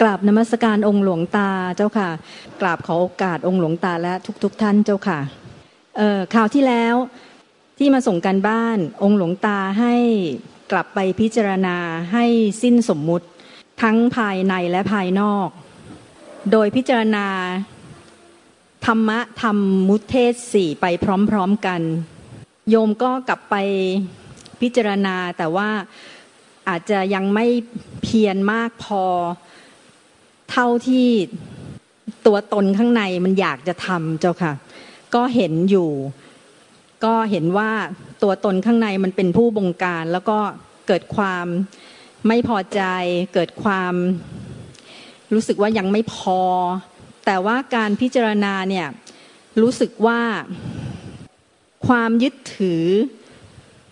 กราบนมัสการองค์หลวงตาเจ้าค่ะ กราบขอโอกาสองค์หลวงตาและทุกๆทท่านเจ้าค่ะเอ่อข่าวที่แล้วที่มาส่งกันบ้านองค์หลวงตาให้กลับไปพิจารณาให้สิ้นสมมุติทั้งภายในและภายนอก โดยพิจารณา ธรรมะธรรมมุเทศสี่ไปพร้อมๆกัน โยมก็กลับไปพิจารณาแต่ว่าอาจจะยังไม่เพียรมากพอ เท่าที่ตัวตนข้างในมันอยากจะทำเจ้าค่ะ ก็เห็นอยู่ ก็เห็นว่าตัวตนข้างในมันเป็นผู้บงการ แล้วก็เกิดความไม่พอใจ เกิดความรู้สึกว่ายังไม่พอ แต่ว่าการพิจารณาเนี่ยรู้สึกว่าความยึดถือ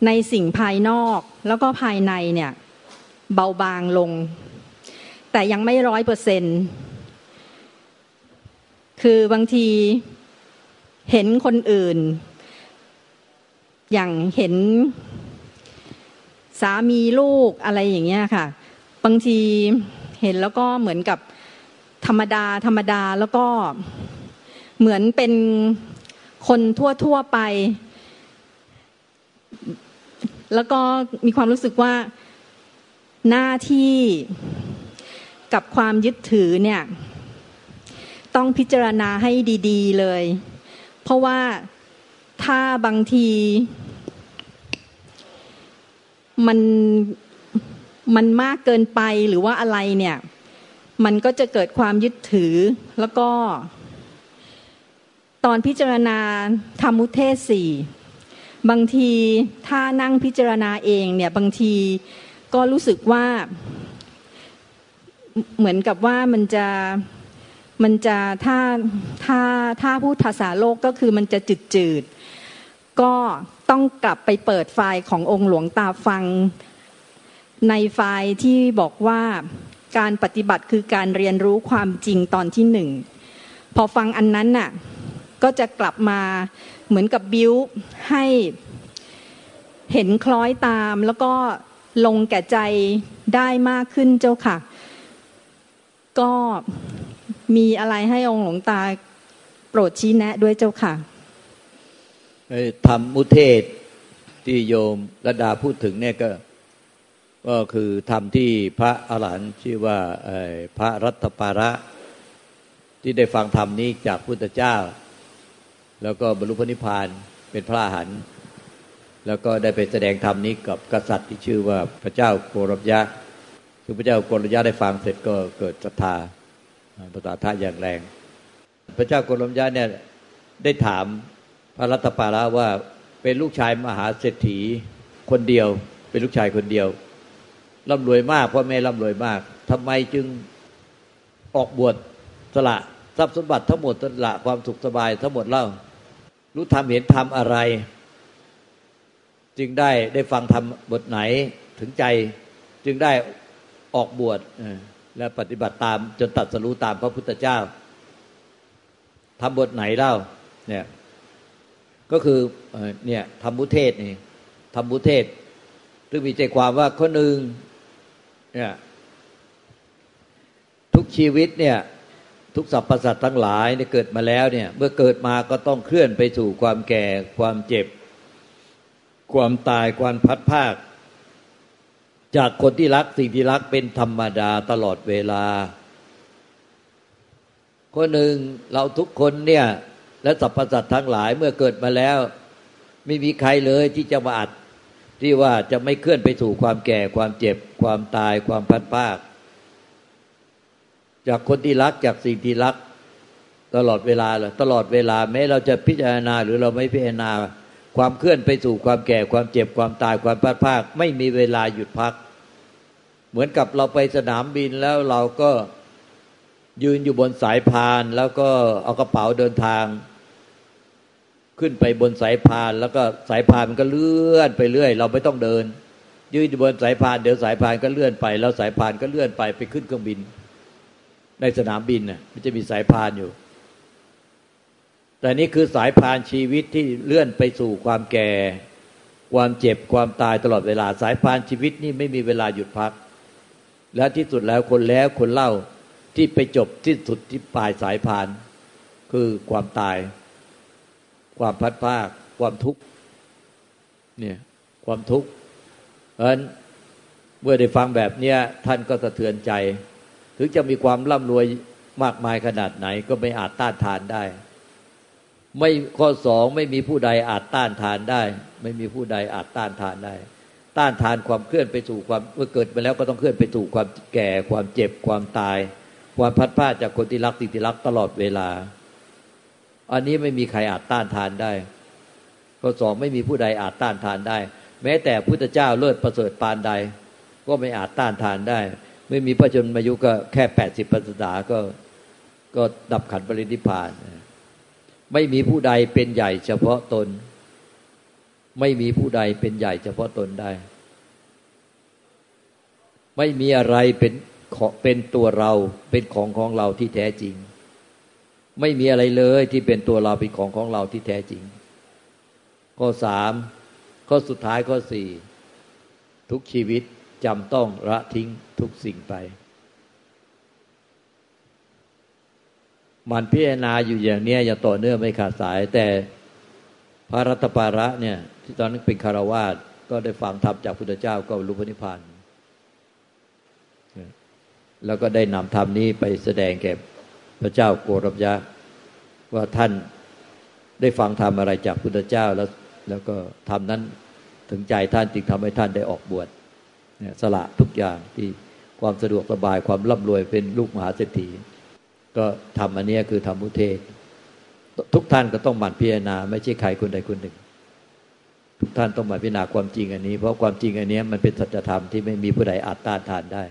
ในสิ่งภายนอกแล้วก็ภายในเนี่ยเบาบางลง แต่ยังไม่ร้อยเปอร์เซ็นคือบางทีเห็นคนอื่น อย่างเห็นสามีลูกอะไรอย่างเงี้ยค่ะ บางทีเห็นแล้วก็เหมือนกับธรรมดาธรรมดาแล้วก็เหมือนเป็นคนทั่วๆไป แล้วก็มีความรู้สึกว่าหน้าที่ กับความยึดถือเนี่ย ต้องพิจารณาให้ดี ๆเลย เพราะว่าถ้าบางทีมันมันมากเกินไปหรือว่าอะไรเนี่ย มันก็จะเกิดความยึดถือ แล้วก็ ตอนพิจารณาธรรมุเทศสี่บางทีถ้านั่งพิจารณาเองเนี่ยบางทีก็รู้สึกว่า เหมือนกับว่ามันจะมันจะถ้าถ้าถ้าพูดภาษาโลกก็คือมันจะจืดจืดก็ต้องกลับไปเปิดไฟล์ขององค์หลวงตาฟัง ในไฟล์ที่บอกว่าการปฏิบัติคือการเรียนรู้ความจริงตอนที่หนึ่งพอฟังอันนั้นน่ะก็จะกลับมาเหมือนกับบิ้วให้เห็นคล้อยตามแล้วก็ลงแก่ใจได้มากขึ้นเจ้าค่ะ ก็มีอะไรให้องค์หลวงตาโปรดชี้แนะด้วยเจ้าค่ะธรรมมุเทศที่โยมระดาพูดถึงเนี่ยก็ ก็คือธรรมที่พระอรหันต์ชื่อว่าพระรัตปาระ ที่ได้ฟังธรรมนี้จากพุทธเจ้า แล้วก็บรรลุพระนิพพานเป็นพระอรหันต์แล้วก็ได้ไปแสดงธรรมนี้กับกษัตริย์ที่ชื่อว่าพระเจ้าโกรบยะ คือพระเจ้ากรยะได้ฟังเสร็จก็เกิดศรัทธาพระตาทะอย่างแรง พระเจ้ากรยะเนี่ยได้ถามพระรัตปาระว่าเป็นลูกชายมหาเศรษฐีคนเดียว เป็นลูกชายคนเดียวร่ำรวยมากพ่อแม่ร่ำรวยมากทำไมจึงออกบวชสละทรัพย์สมบัติทั้งหมดสละความสุขสบายทั้งหมดเล่า รู้ทำเห็นทำอะไร จึงได้ได้ฟังทำบทไหนถึงใจ จึงได้ ออกบวชและปฏิบัติตามจนตัดสรู้ตามพระพุทธเจ้าทำบทไหนเล่า เนี่ย ก็คือเนี่ยทำบุเทศนี่ทำบุเทศ ซึ่งมีใจความว่าคนหนึ่งเนี่ยทุกชีวิตเนี่ย ทุกสรรพสัตว์ทั้งหลายเนี่ยเกิดมาแล้วเนี่ย เมื่อเกิดมาก็ต้องเคลื่อนไปสู่ความแก่ ความเจ็บ ความตายความพัดภาค จากคนที่รักสิ่งที่รักเป็นธรรมดาตลอดเวลา คนหนึ่งเราทุกคนเนี่ย และสรรพสัตว์ทั้งหลายเมื่อเกิดมาแล้ว ไม่มีใครเลยที่จะมาอัดที่ว่าจะไม่เคลื่อนไปสู่ความแก่ความเจ็บ ความตายความพัดภาค จากคนที่รักจากสิ่งที่รัก ตลอดเวลาเลยตลอดเวลาแม้เราจะพิจารณาหรือเราไม่พิจารณาความเคลื่อนไปสู่ความแก่ความเจ็บความตายความพัดภาค ไม่มีเวลาหยุดพัก เหมือนกับเราไปสนามบินแล้วเราก็ยืนอยู่บนสายพานแล้วก็เอากระเป๋าเดินทาง ขึ้นไปบนสายพาน แล้วก็สายพานมันก็เลื่อนไปเรื่อย เราไม่ต้องเดิน ยืนอยู่บนสายพานเดี๋ยวสายพานก็เลื่อนไป แล้วสายพานก็เลื่อนไปไปขึ้นเครื่องบิน ในสนามบินน่ะมันจะมีสายพานอยู่ แต่นี่คือสายพานชีวิตที่เลื่อนไปสู่ความแก่ ความเจ็บความตายตลอดเวลาสายพานชีวิตนี่ไม่มีเวลาหยุดพัก และที่สุดแล้วคนแล้วคนเล่าที่ไปจบที่สุดที่ปลายสายพาน คือความตาย ความพัดภาค ความทุกข์เนี่ยความทุกข์เพราะฉะนั้นเมื่อได้ฟังแบบเนี้ยท่านก็สะเทือนใจ ถึงจะมีความร่ำรวยมากมายขนาดไหนก็ไม่อาจต้านทานได้ ไม่ข้อสองไม่มีผู้ใดอาจต้านทานได้ ไม่มีผู้ใดอาจต้านทานได้ ต้านทานความเคลื่อนไปสู่ความเมื่อเกิดไปแล้วก็ต้องเคลื่อนไปสู่ความแก่ความเจ็บความตาย ความพัดพลาดจากคนที่รักสิ่งที่รักตลอดเวลา อันนี้ไม่มีใครอาจต้านทานได้ข้อสองไม่มีผู้ใดอาจต้านทานได้ แม้แต่พุทธเจ้าเลิศประเสริฐปานใด ก็ไม่อาจต้านทานได้ ไม่มีพระชนมายุก็แค่แปดสิบพรรษาก็ก็ดับขันปรินิพาน ไม่มีผู้ใดเป็นใหญ่เฉพาะตน ไม่มีผู้ใดเป็นใหญ่เฉพาะตนได้ ไม่มีอะไรเป็นเป็นตัวเราเป็นของของเราที่แท้จริง ไม่มีอะไรเลยที่เป็นตัวเราเป็นของของเราที่แท้จริง ข้อสามข้อสุดท้ายข้อสี่ทุกชีวิตจำต้องละทิ้งทุกสิ่งไป มันพิจารณาอยู่อย่างนี้อย่าต่อเนื่องไม่ขาดสายแต่ พระรัตปาระเนี่ย ที่ตอนนั้นเป็นคารวาสก็ได้ฟังธรรมจากพุทธเจ้าก็รู้พระนิพพานแล้วก็ได้นำธรรมนี้ไปแสดงแก่พระเจ้าโกรบยะ ว่าท่านได้ฟังธรรมอะไรจากพุทธเจ้าแล้ว แล้วก็ทำนั้นถึงใจท่านจึงทำให้ท่านได้ออกบวชสละทุกอย่างที่ความสะดวกสบายความร่ำรวยเป็นลูกมหาเศรษฐี ก็ทำอันนี้คือทำมุเทศ ทุกท่านก็ต้องหมั่นพิจารณา ไม่ใช่ใครคนใดคนหนึ่ง ทุกท่านต้องหมั่นพิจารณาความจริงอันนี้ เพราะความจริงอันนี้มันเป็นสัจธรรมที่ไม่มีผู้ใดอาจต้านทานได้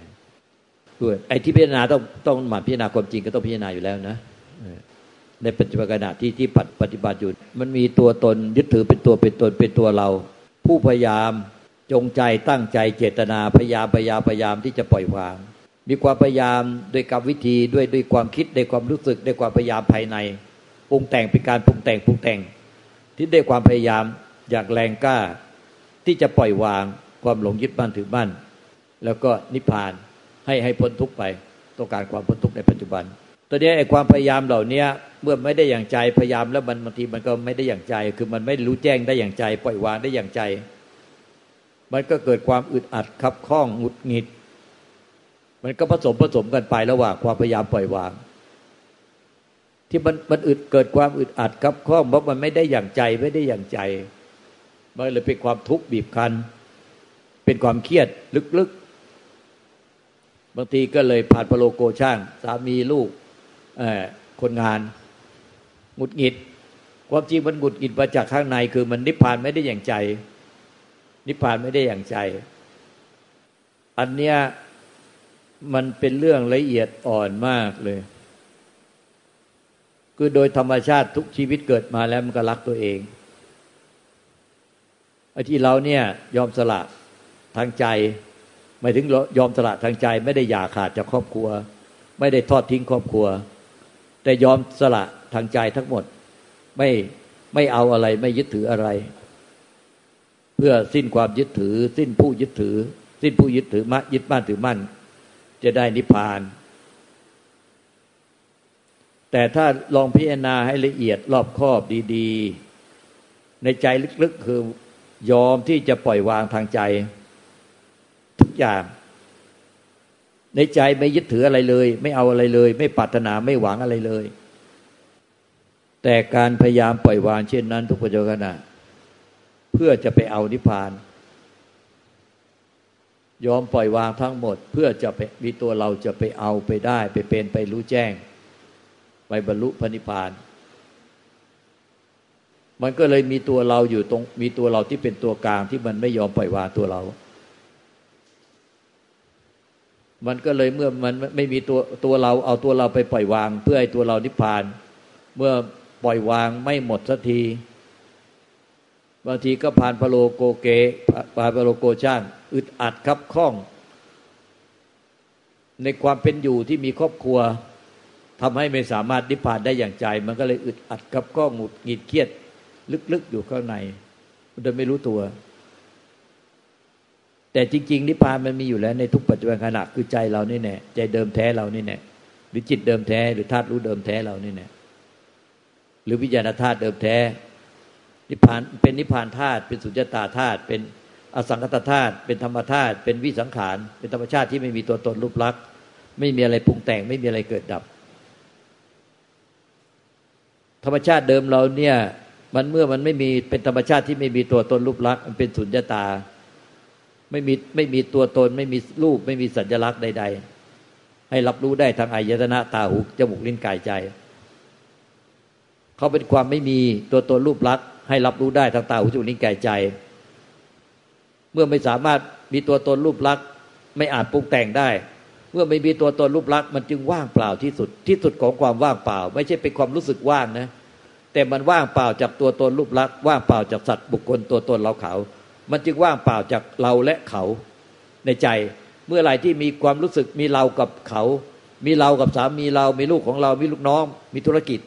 ด้วยไอ้ที่พิจารณาต้องต้องหมั่นพิจารณาความจริงก็ต้องพิจารณาอยู่แล้วนะในปัจจุบันขณะที่ที่ปฏิบัติอยู่ มันมีตัวตนยึดถือเป็นตัวเป็นตนเป็นตัวเรา ผู้พยายามจงใจตั้งใจเจตนาพยายามพยายามพยายามที่จะปล่อยวาง มีความพยายามโดยกรรมวิธีด้วยด้วยความคิดด้วยความรู้สึกด้วยความพยายามภายใน ปรุงแต่งเป็นการปรุงแต่งปรุงแต่ง ที่ได้ความพยายามอยากแรงกล้า ที่จะปล่อยวางความหลงยึดมั่นถือมั่น แล้วก็นิพพานให้ให้พ้นทุกไปต้องการความพ้นทุกในปัจจุบันตัวนี้ไอ้ความพยายามเหล่านี้เมื่อไม่ได้อย่างใจพยายามแล้วมันบางทีมันก็ไม่ได้อย่างใจ คือมันไม่รู้แจ้งได้อย่างใจ ปล่อยวางได้อย่างใจ มันก็เกิดความอึดอัดขับข้องหงุดหงิด มันก็ผสมผสมกันไประหว่างความพยายามปล่อยวาง ที่มันมันอึดเกิดความอึดอัดขับข้องเพราะมันไม่ได้อย่างใจไม่ได้อย่างใจมันเลยเป็นความทุกข์บีบคั้น เป็นความเครียดลึกๆ บางทีก็เลยผ่านพโลโกช่าง สามีลูกคนงานหงุดหงิด ความจริงมันหงุดหงิดมาจากข้างใน คือมันนิพพานไม่ได้อย่างใจ นิพพานไม่ได้อย่างใจ อันเนี้ยมันเป็นเรื่องละเอียดอ่อนมากเลย คือโดยธรรมชาติทุกชีวิตเกิดมาแล้วมันก็รักตัวเองไอ้ที่เราเนี่ยยอมสละทางใจหมายถึงยอมสละทางใจ ไม่ได้อย่าขาดจากครอบครัว ไม่ได้ทอดทิ้งครอบครัว แต่ยอมสละทางใจทั้งหมดไม่ไม่เอาอะไรไม่ยึดถืออะไร เพื่อสิ้นความยึดถือ สิ้นผู้ยึดถือ สิ้นผู้ยึดถือมะยึดมั่นถือมั่น จะได้นิพพาน แต่ถ้าลองพิจารณาให้ละเอียดรอบคอบดีๆ ในใจลึกๆคือยอมที่จะปล่อยวางทางใจ ทุกอย่าง ในใจไม่ยึดถืออะไรเลย ไม่เอาอะไรเลย ไม่ปรารถนาไม่หวังอะไรเลย แต่การพยายามปล่อยวางเช่นนั้น ทุกปัจจุบันเพื่อจะไปเอานิพพาน ยอมปล่อยวางทั้งหมด เพื่อจะไปมีตัวเราจะไปเอาไปได้ ไปเป็นไปรู้แจ้ง ไปบรรลุพระนิพพาน มันก็เลยมีตัวเราอยู่ตรง มีตัวเราที่เป็นตัวกลางที่มันไม่ยอมปล่อยวางตัวเรา มันก็เลยเมื่อมันไม่มีตัวตัวเราเอาตัวเราไปปล่อยวาง เพื่อให้ตัวเรานิพพาน เมื่อปล่อยวางไม่หมดสักทีบางทีก็ผ่านพโลโกเกผ่านพโลโกช่างอึดอัดครับข้อง ในความเป็นอยู่ที่มีครอบครัว ทำให้ไม่สามารถนิพพานได้อย่างใจ มันก็เลยอึดอัดครับข้องหงุดหงิดเครียด ลึกๆอยู่ข้างในโดยไม่รู้ตัว แต่จริง ๆ นิพพานมันมีอยู่แล้วในทุกปัจจุบันขณะคือใจเรานี่แน่ใจเดิมแท้เรานี่แน่หรือจิตเดิมแท้หรือธาตุรู้เดิมแท้เรานี่แน่หรือวิญญาณธาตุเดิมแท้ นิพพานเป็นนิพพานธาตุเป็นสุญญตาธาตุเป็นอสังกตธาตุเป็นธรรมธาตุเป็นวิสังขาร เป็นธรรมชาติที่ไม่มีตัวตนรูปลักษณ์ไม่มีอะไรปรุงแต่ง ไม่มีอะไรเกิดดับ ธรรมชาติเดิมเราเนี่ย มันเมื่อมันไม่มีเป็นธรรมชาติที่ไม่มีตัวตนรูปลักษณ์มันเป็นสุญญตา ไม่มีไม่มีตัวตน ไม่มีรูป ไม่มีสัญลักษณ์ใด ๆ ให้รับรู้ได้ทางอายตนะตาหูจมูกลิ้นกายใจเขาเป็นความไม่มีตัวตนรูปลักษณ์ให้รับรู้ได้ทางตาหูจมูกลิ้นกายใจ เมื่อไม่สามารถมีตัวตนรูปลักษณ์ไม่อาจปรุงแต่งได้ เมื่อไม่มีตัวตนรูปลักษณ์มันจึงว่างเปล่าที่สุดที่สุดของความว่างเปล่า ไม่ใช่เป็นความรู้สึกว่างนะ แต่มันว่างเปล่าจากตัวตนรูปลักษณ์ว่างเปล่าจากสัตว์บุคคลตัวตนเราเขา มันจึงว่างเปล่าจากเราและเขาในใจ เมื่อไหร่ที่มีความรู้สึกมีเรากับเขา มีเรากับสามีเรา มีลูกของเรา มีลูกน้อง มีธุรกิจ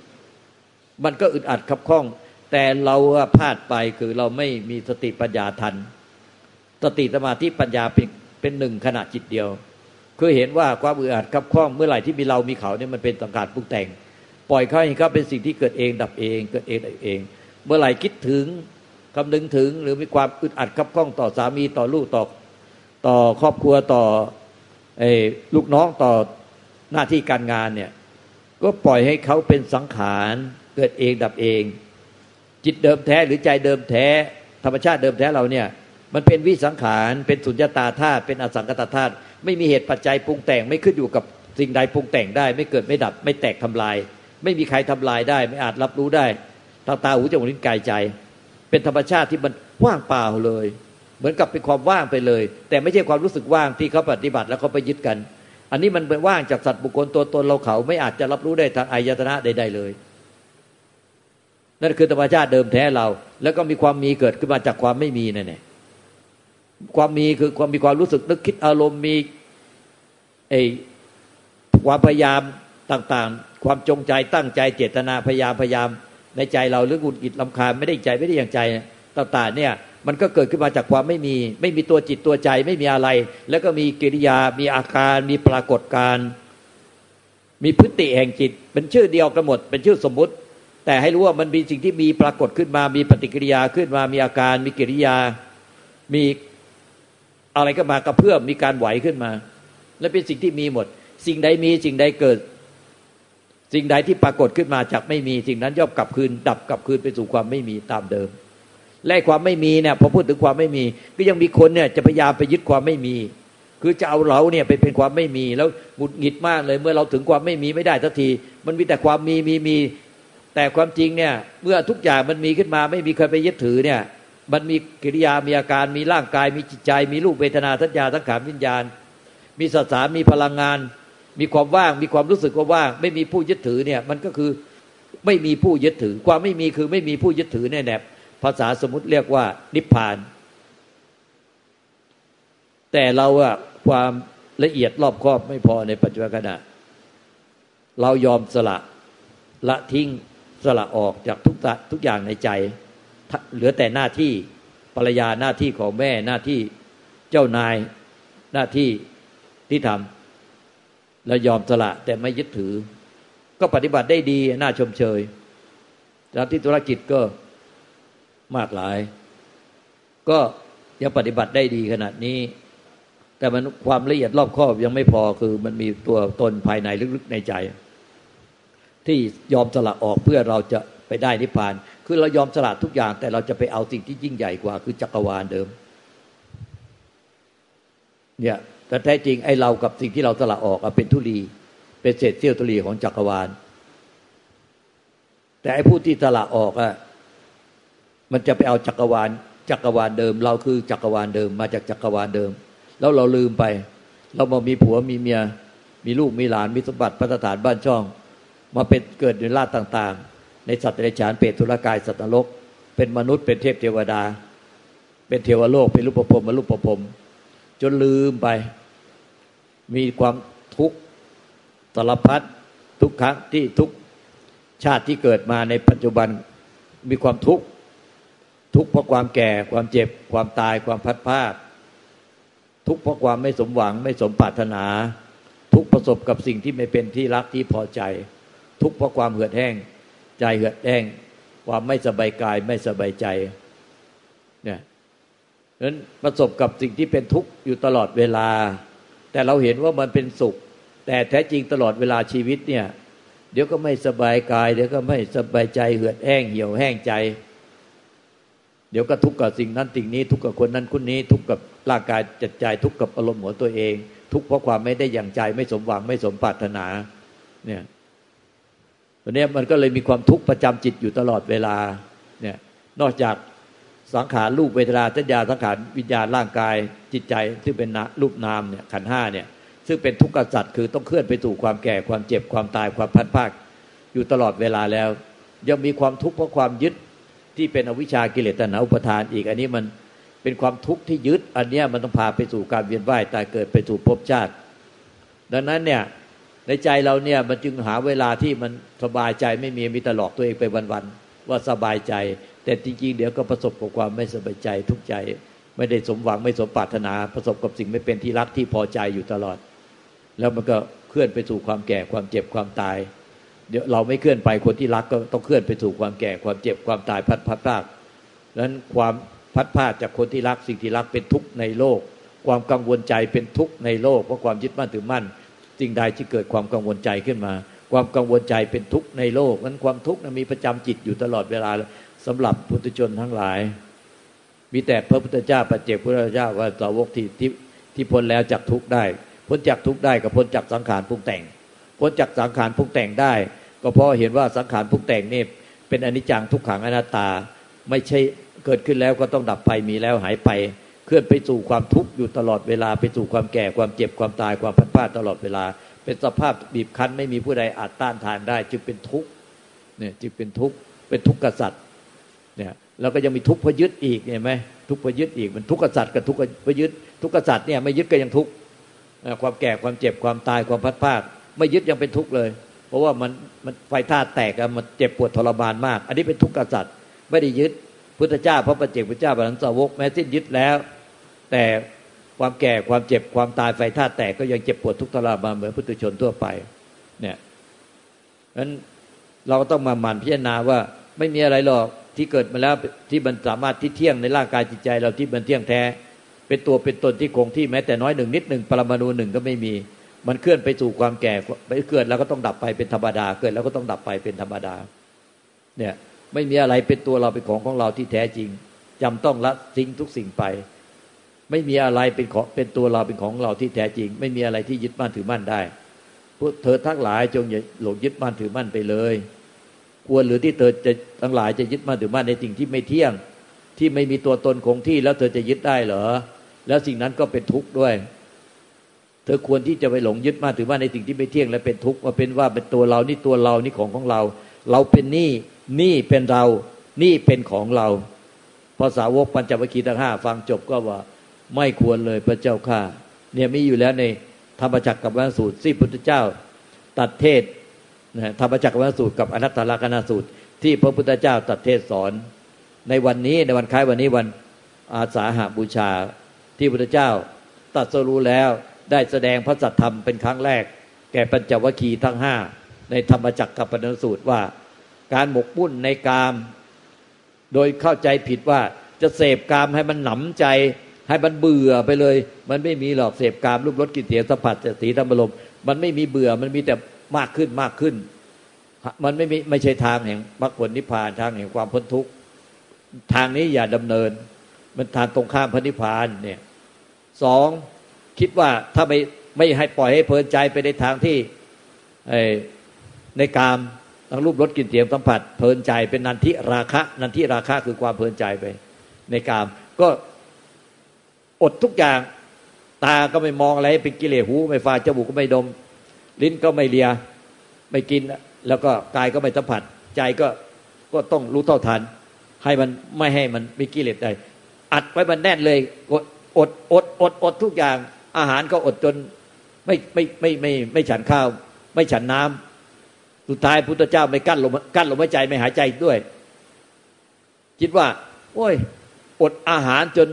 มันก็อึดอัดขับข้อง แต่เราพลาดไปคือเราไม่มีสติปัญญาทัน สติสมาธิปัญญาเป็นเป็นหนึ่งขณะจิตเดียว คือเห็นว่าความอึดอัดขับข้องเมื่อไหร่ที่มีเรามีเขาเนี่ยมันเป็นสังการปรุงแต่ง ปล่อยเขาให้เขาเป็นสิ่งที่เกิดเองดับเองเกิดเองดับเอง เมื่อไหร่คิดถึงคำนึงถึงหรือมีความอึดอัดขับข้องต่อสามีต่อลูกต่อต่อครอบครัวต่อไอ้ลูกน้องต่อหน้าที่การงานเนี่ยก็ปล่อยให้เขาเป็นสังขารเกิดเองดับเอง จิตเดิมแท้หรือใจเดิมแท้ ธรรมชาติเดิมแท้เราเนี่ย มันเป็นวิสังขารเป็นสุญญตาธาตุเป็นอสังกตธาตุ ไม่มีเหตุปัจจัยปรุงแต่ง ไม่ขึ้นอยู่กับสิ่งใดปรุงแต่งได้ ไม่เกิดไม่ดับ ไม่แตกทำลาย ไม่มีใครทำลายได้ ไม่อาจรับรู้ได้ทางตาหูจมูกลิ้นกายใจ เป็นธรรมชาติที่มันว่างเปล่าเลย เหมือนกับเป็นความว่างไปเลย แต่ไม่ใช่ความรู้สึกว่างที่เขาปฏิบัติแล้วเขาไปยึดกัน อันนี้มันเป็นว่างจากสัตว์บุคคลตัวตนเราเขาไม่อาจจะรับรู้ได้ทางอายตนะใดๆเลยนั่นคือธรรมชาติเดิมแท้เรา แล้วก็มีความมีเกิดขึ้นมาจากความไม่มีนั่นแหละ ความมีคือความมีความรู้สึกนึกคิดอารมณ์มีไอความพยายามต่างๆ ความจงใจตั้งใจเจตนาพยายามพยายามในใจเราหรือหุดหิดลำคาญไม่ได้ใจไม่ได้อย่างใจต่าง ๆ เนี่ยมันก็เกิดขึ้นมาจากความไม่มี ไม่มีตัวจิตตัวใจไม่มีอะไร แล้วก็มีกิริยามีอาการ มีปรากฏการ มีพฤติแห่งจิต เป็นชื่อเดียวกันหมด เป็นชื่อสมมุติ แต่ให้รู้ว่ามันมีสิ่งที่มีปรากฏขึ้นมา มีปฏิกิริยาขึ้นมา มีอาการ มีกิริยา มี อะไรก็มากระเพื่อมมีการไหวขึ้นมา และเป็นสิ่งที่มีหมด สิ่งใดมีสิ่งใดเกิด สิ่งใดที่ปรากฏขึ้นมาจากไม่มีสิ่งนั้นย่อมกลับคืน ดับกลับคืนไปสู่ความไม่มีตามเดิมและความไม่มีเนี่ยพอพูดถึงความไม่มี ก็ยังมีคนเนี่ยจะพยายามไปยึดความไม่มี คือจะเอาเราเนี่ยไปเป็นความไม่มีแล้วหงุดหงิดมากเลย เมื่อเราถึงความไม่มีไม่ได้ทันที มันมีแต่ความมีมีมี แต่ความจริงเนี่ย เมื่อทุกอย่างมันมีขึ้นมา ไม่มีใครไปยึดถือเนี่ย มันมีกิริยามีอาการมีร่างกาย มีจิตใจ มีรูปเวทนาทัญญาทั้งขานวิญญาณ มีสสามีพลังงาน มีความว่าง มีความรู้สึกว่าว่าง ไม่มีผู้ยึดถือเนี่ย มันก็คือไม่มีผู้ยึดถือ ความไม่มีคือไม่มีผู้ยึดถือแน่แน่ภาษาสมมติเรียกว่านิพพาน แต่เราอะความละเอียดรอบครอบไม่พอในปัจจุบันขณะ เรายอมสละละทิ้งสละออกจากทุกทุกอย่างในใจ เหลือแต่หน้าที่ภรรยาหน้าที่ของแม่หน้าที่เจ้านายหน้าที่ที่ทำเรายอมสละแต่ไม่ยึดถือ ก็ปฏิบัติได้ดีน่าชมเชยจากที่ธุรกิจก็มากหลาย ก็ยังปฏิบัติได้ดีขนาดนี้ แต่มันความละเอียดรอบคอบยังไม่พอคือมันมีตัวตนภายในลึกๆในใจ ที่ยอมสละออกเพื่อเราจะ ไปได้นิพพาน คือเรายอมสละทุกอย่าง แต่เราจะไปเอาสิ่งที่ยิ่งใหญ่กว่า คือจักรวาลเดิม เนี่ยแต่แท้จริงไอ้เรากับสิ่งที่เราสละออกเป็นทุลี เป็นเศษเสี้ยวทุลีของจักรวาล แต่ไอ้ผู้ที่สละออกอะมันจะไปเอาจักรวาล จักรวาลเดิม เราคือจักรวาลเดิม มาจากจักรวาลเดิม แล้วเราลืมไป เรามามีผัวมีเมีย มีลูกมีหลานมีสมบัติพัฒฐานบ้านช่อง มาเป็นเกิดในราชต่าง ๆ ในสัตว์ในฉานเปรตทุรกายสัตว์นรก เป็นมนุษย์เป็นเทพเทวดา เป็นเทวโลกเป็นรูปภพมรูปภพจนลืมไป มีความทุกข์สารพัดทุกครั้งที่ทุกชาติที่เกิดมาในปัจจุบันมีความทุกข์ทุกข์เพราะความแก่ความเจ็บความตายความพัดพาดทุกข์เพราะความไม่สมหวังไม่สมปรารถนา ทุกประสบกับสิ่งที่ไม่เป็นที่รักที่พอใจ ทุกเพราะความเหือดแห้ง ใจเหือดแห้งความไม่สบายกายไม่สบายใจเนี่ยนั้นประสบกับสิ่งที่เป็นทุกข์อยู่ตลอดเวลา แต่เราเห็นว่ามันเป็นสุข แต่แท้จริงตลอดเวลาชีวิตเนี่ย เดี๋ยวก็ไม่สบายกาย เดี๋ยวก็ไม่สบายใจเหือดแห้งเหี่ยวแห้งใจ เดี๋ยวก็ทุกข์กับสิ่งนั้นสิ่งนี้ ทุกข์กับคนนั้นคนนี้ ทุกข์กับร่างกายจิตใจ ทุกข์กับอารมณ์ของตัวเอง ทุกข์เพราะความไม่ได้อย่างใจไม่สมหวังไม่สมปรารถนา เนี่ย ตัวนี้มันก็เลยมีความทุกข์ประจำจิตอยู่ตลอดเวลาเนี่ยนอกจากสังขารรูปเวทนาสัญญาสังขารวิญญาณร่างกายจิตใจที่งเป็นรูปนามเนี่ยขันห้าเนี่ยซึ่งเป็นทุกข์กษัตริย์คือต้องเคลื่อนไปสู่ความแก่ความเจ็บความตายความพัดภาคอยู่ตลอดเวลาแล้ว ยังมีความทุกข์เพราะความยึดที่เป็นอวิชชากิเลสตัณหาอุปทานอีก อันนี้มันเป็นความทุกข์ที่ยึด อันนี้มันต้องพาไปสู่การเวียนว่ายตายเกิดไปสู่ภพชาติ ดังนั้นเนี่ย ในใจเราเนี่ยมันจึงหาเวลาที่มันสบายใจไม่มีมีตลอกตัวเองไปวันๆว่าสบายใจ แต่จริงๆเดี๋ยวก็ประสบกับความไม่สบายใจทุกใจ ไม่ได้สมหวังไม่สมปรารถนาประสบกับสิ่งไม่เป็นที่รักที่พอใจอยู่ตลอด แล้วมันก็เคลื่อนไปสู่ความแก่ความเจ็บความตาย เดี๋ยวเราไม่เคลื่อนไปคนที่รักก็ต้องเคลื่อนไปสู่ความแก่ความเจ็บความตายพัดพัดพลาดนั้นความพัดพลาดจากคนที่รักสิ่งที่รักเป็นทุกข์ในโลก ความกังวลใจเป็นทุกข์ในโลกเพราะความยึดมั่นถือมั่น สิ่งใดที่เกิดความกังวลใจขึ้นมา ความกังวลใจเป็นทุกข์ในโลกนั้นความทุกข์นั้นมีประจำจิตอยู่ตลอดเวลาสำหรับพุทธชนทั้งหลาย มีแต่พระพุทธเจ้าปัจเจกพระเจ้าว่าสาวกที่ที่ที่พ้นแล้วจากทุกข์ได้ พ้นจากทุกข์ได้ก็พ้นจากสังขารปรุงแต่ง พ้นจากสังขารปรุงแต่งได้ ก็เพราะเห็นว่าสังขารปรุงแต่งนี่เป็นอนิจจังทุกขังอนัตตา ไม่ใช่เกิดขึ้นแล้วก็ต้องดับไปมีแล้วหายไป เคลื่อนไปสู่ความทุกข์อยู่ตลอดเวลา ไปสู่ความแก่ความเจ็บความตายความพัดพลาดตลอดเวลา เป็นสภาพบีบคั้นไม่มีผู้ใดอาจต้านทานได้ จึงเป็นทุกข์เนี่ยจึงเป็นทุกข์เป็นทุกข์กษัตริย์เนี่ยแล้วก็ยังมีทุกข์พยึดอีกเห็นไหมทุกข์พยึดอีกมันทุกข์กษัตริย์กับทุกข์พยึดทุกข์กษัตริย์เนี่ยไม่ยึดก็ยังทุกข์ความแก่ความเจ็บความตายความพัดพลาดไม่ยึดยังเป็นทุกข์เลย เพราะว่ามันมันไฟธาตุแตกมันเจ็บปวดทรมานมาก อันนี้เป็นทุกข์กษัตริย์ไม่ได้ยึด พุทธเจ้าพระประเจกพุทธเจ้าบรรสาวกแม้สิ้นยึดแล้ว แต่ความแก่ความเจ็บความตายไฟธาตุแตกก็ยังเจ็บปวดทุกทรมานเหมือนพุทุชนทั่วไปเนี่ยนั้นเราก็ต้องมาหมั่นพิจารณาว่าไม่มีอะไรหรอกที่เกิดมาแล้วที่มันสามารถที่เที่ยงในร่างกายจิตใจเราที่มันเที่ยงแท้ เป็นตัวเป็นตนที่คงที่แม้แต่น้อยหนึ่งนิดหนึ่งปรมาณูหนึ่งก็ไม่มีมันเคลื่อนไปสู่ความแก่ไปเกิดแล้วก็ต้องดับไปเป็นธรรมดาเกิดแล้วก็ต้องดับไปเป็นธรรมดา เนี่ย ไม่มีอะไรเป็นตัวเราเป็นของของเราที่แท้จริงจำต้องละทิ้งทุกสิ่งไป ไม่มีอะไรเป็นของเป็นตัวเราเป็นของเราที่แท้จริง ไม่มีอะไรที่ยึดมั่นถือมั่นได้พวกเธอทั้งหลายจงอย่าหลงยึดมั่นถือมั่นไปเลย ควรหรือที่เธอจะทั้งหลายจะยึดมั่นถือมั่นในสิ่งที่ไม่เที่ยง ที่ไม่มีตัวตนคงที่แล้วเธอจะยึดได้เหรอ แล้วสิ่งนั้นก็เป็นทุกข์ด้วย เธอควรที่จะไปหลงยึดมั่นถือมั่นในสิ่งที่ไม่เที่ยงและเป็นทุกข์ว่าเป็นว่าเป็นตัวเรานี่ตัวเรานี่ของของเรา เราเป็นนี่ นี่เป็นเรา นี่เป็นของเราภาษาวกปัญจวัคคีย์ทั้งห้าฟังจบก็ว่าไม่ควรเลยพระเจ้าข้าเนี่ยมีอยู่แล้วในธรรมจักรกับวัสูตรที่พุทธเจ้าตัดเทศนะธรรมจักรวัสูตรกับอนัตตลกนาสูตร ที่พระพุทธเจ้าตัดเทศสอน ในวันนี้ในวันคล้ายวันนี้วันอาสาหาบูชาที่พุทธเจ้าตัดสรู้แล้วได้แสดงพระสัทธรรมเป็นครั้งแรก แก่ปัญจวัคคีย์ทั้งห้าในธรรมจักรกับปนสูตรว่า การหมกมุ่นในกาม โดยเข้าใจผิดว่าจะเสพกามให้มันหนำใจ ให้มันเบื่อไปเลย มันไม่มีหรอกเสพกามรูปรสกลิ่นเสียงสัมผัสสีธรรมลมมันไม่มีเบื่อมันมีแต่มากขึ้นมากขึ้น มันไม่มีไม่ใช่ทางแห่งมรรคผลนิพพานทางแห่งความพ้นทุกข์ทางนี้อย่าดำเนิน มันทางตรงข้ามพระนิพพานเนี่ยสองคิดว่าถ้าไม่ไม่ให้ปล่อยให้เพลินใจไปในทางที่ในกาม ทางรูปรสกลิ่นเสียงสัมผัสเพลินใจเป็นนันทิราคะ นันทิราคะคือความเพลินใจไป ในกามก็อดทุกอย่างตาก็ไม่มองอะไรเป็นกิเลสหู ไม่ฟาจมูกก็ไม่ดม ลิ้นก็ไม่เลียไม่กิน แล้วก็กายก็ไม่สัมผัส ใจก็ก็ต้องรู้เท่าทัน ให้มันไม่ให้มันมีกิเลสได้อัดไว้มันแน่นเลยอดอดอดอดอดทุกอย่าง อาหารก็อดจนไม่ไม่ไม่ไม่ไม่ฉันข้าว ไม่ฉันน้ำ สุดท้ายพุทธเจ้าไม่กั้นลมกั้นลมหายใจไม่หายใจด้วย คิดว่า โอ้ย อดอาหารจน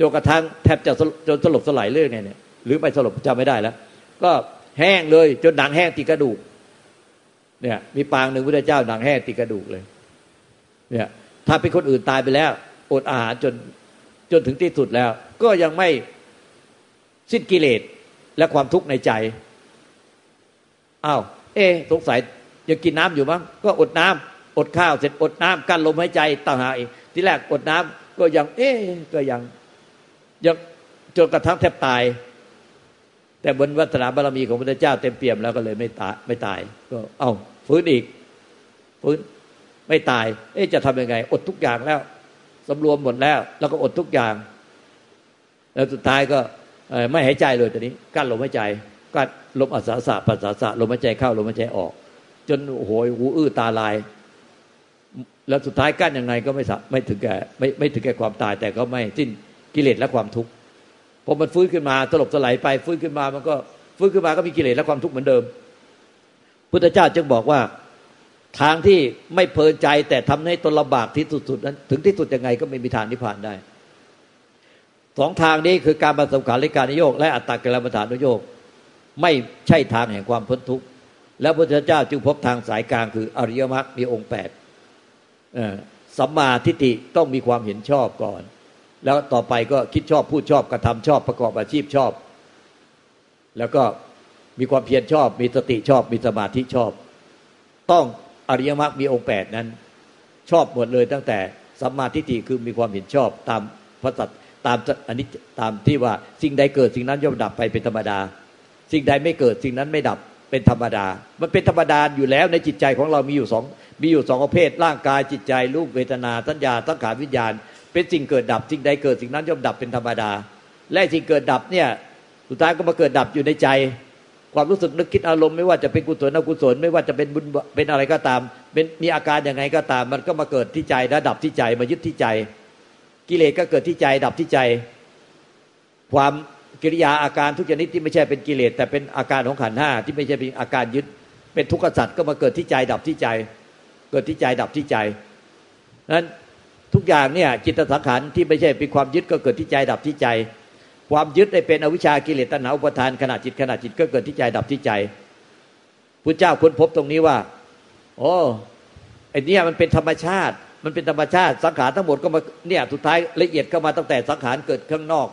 จนกระทั่งแทบจะจนสลบสลายเรื่องเนี่ยหรือไม่สลบจำไม่ได้แล้ว ก็แห้งเลย จนหนังแห้งติดกระดูก เนี่ย มีปางหนึ่งพระเจ้าหนังแห้งติดกระดูกเลย เนี่ย ถ้าเป็นคนอื่นตายไปแล้ว อดอาหารจนจนถึงที่สุดแล้ว ก็ยังไม่สิ้นกิเลสและความทุกข์ในใจ อ้าว เอ๊สงสัยยังกินน้ำอยู่มั้งก็อดน้ำอดข้าวเสร็จอดน้ำกั้นลมหายใจต่างหากอีกที่แรกอดน้ำก็ยัง เอ๊ก็ยังยังจนกระทั่งแทบตาย แต่บนวัฒนาบารมีของพระเจ้าเต็มเปี่ยมแล้วก็เลยไม่ตายไม่ตาย ก็ เอา้าฟื้นอีกฟื้นไม่ตาย เอ๊จะทำยังไง อดทุกอย่างแล้วสำรวมหมดแล้ว แล้วก็อดทุกอย่าง แล้วสุดท้ายก็ไม่หายใจเลยตอนนี้กั้นลมหายใจ กั้นลมอัศสะปัสสาสะลมหายใจเข้าลมหายใจออก จนโหยหูอื้อตาลาย แล้วสุดท้ายกั้นยังไงก็ไม่ไม่ถึงแก่ไม่ไม่ถึงแก่ความตายแต่ก็ไม่สิ้นกิเลสและความทุกข์พอมันฟื้นขึ้นมาตลบสลายไปฟื้นขึ้นมามันก็ฟื้นขึ้นมาก็มีกิเลสและความทุกข์เหมือนเดิม พุทธเจ้าจึงบอกว่าทางที่ไม่เพลินใจแต่ทำให้ตนลำบากที่สุดๆนั้น ถึงที่สุดยังไงก็ไม่มีทางนิพพานได้สองทางนี้คือการบรรสการและการนิโยกและอัตตากรรมฐานนิโยก ไม่ใช่ทางแห่งความพ้นทุกข์ แล้วพระพุทธเจ้าจึงพบทางสายกลางคืออริยมรรคมีองค์แปดสัมมาทิฏฐิต้องมีความเห็นชอบก่อน แล้วต่อไปก็คิดชอบพูดชอบกระทำชอบประกอบอาชีพชอบ แล้วก็มีความเพียรชอบ มีสติชอบ มีสมาธิชอบ ต้องอริยมรรคมีองค์แปดนั้น ชอบหมดเลยตั้งแต่สัมมาทิฏฐิคือมีความเห็นชอบตามพระสัตตามอันนี้ตามที่ว่าสิ่งใดเกิดสิ่งนั้นย่อมดับไปเป็นธรรมดา สิ่งใดไม่เกิดสิ่งนั้นไม่ดับเป็นธรรมดา มันเป็นธรรมดาอยู่แล้วในจิตใจของเรามีอยู่สองมีอยู่สองประเภท ร่างกายจิตใจรูปเวทนาสัญญาสังขารวิญญาณ เป็นสิ่งเกิดดับสิ่งใดเกิดสิ่งนั้นย่อมดับเป็นธรรมดา และสิ่งเกิดดับเนี่ยสุดท้ายก็มาเกิดดับอยู่ในใจ ความรู้สึกนึกคิดอารมณ์ไม่ว่าจะเป็นกุศลอกุศลไม่ว่าจะเป็นบุญเป็นอะไรก็ตาม เป็นมีอาการยังไงก็ตาม มันก็มาเกิดที่ใจและดับที่ใจมายึดที่ใจ กิเลสก็เกิดที่ใจดับที่ใจ ความ กิริยาอาการทุกชนิดที่ไม่ใช่เป็นกิเลสแต่เป็นอาการของขันห้าที่ไม่ใช่เป็นอาการยึด เป็นทุกขสัตว์ก็มาเกิดที่ใจดับที่ใจ เกิดที่ใจดับที่ใจนั้นทุกอย่างเนี่ยจิตสังขารที่ไม่ใช่เป็นความยึดก็เกิดที่ใจดับที่ใจ ความยึดได้เป็นอวิชากิเลสตัณหาอุปทานขณะจิตขณะจิตก็เกิดที่ใจดับที่ใจพระเจ้าค้นพบตรงนี้ว่าโอ้ไอ้นี่มันเป็นธรรมชาติ มันเป็นธรรมชาติสังขารทั้งหมดก็มาเนี่ยสุดท้ายละเอียดเข้ามาตั้งแต่สังขารเกิดข้างนอก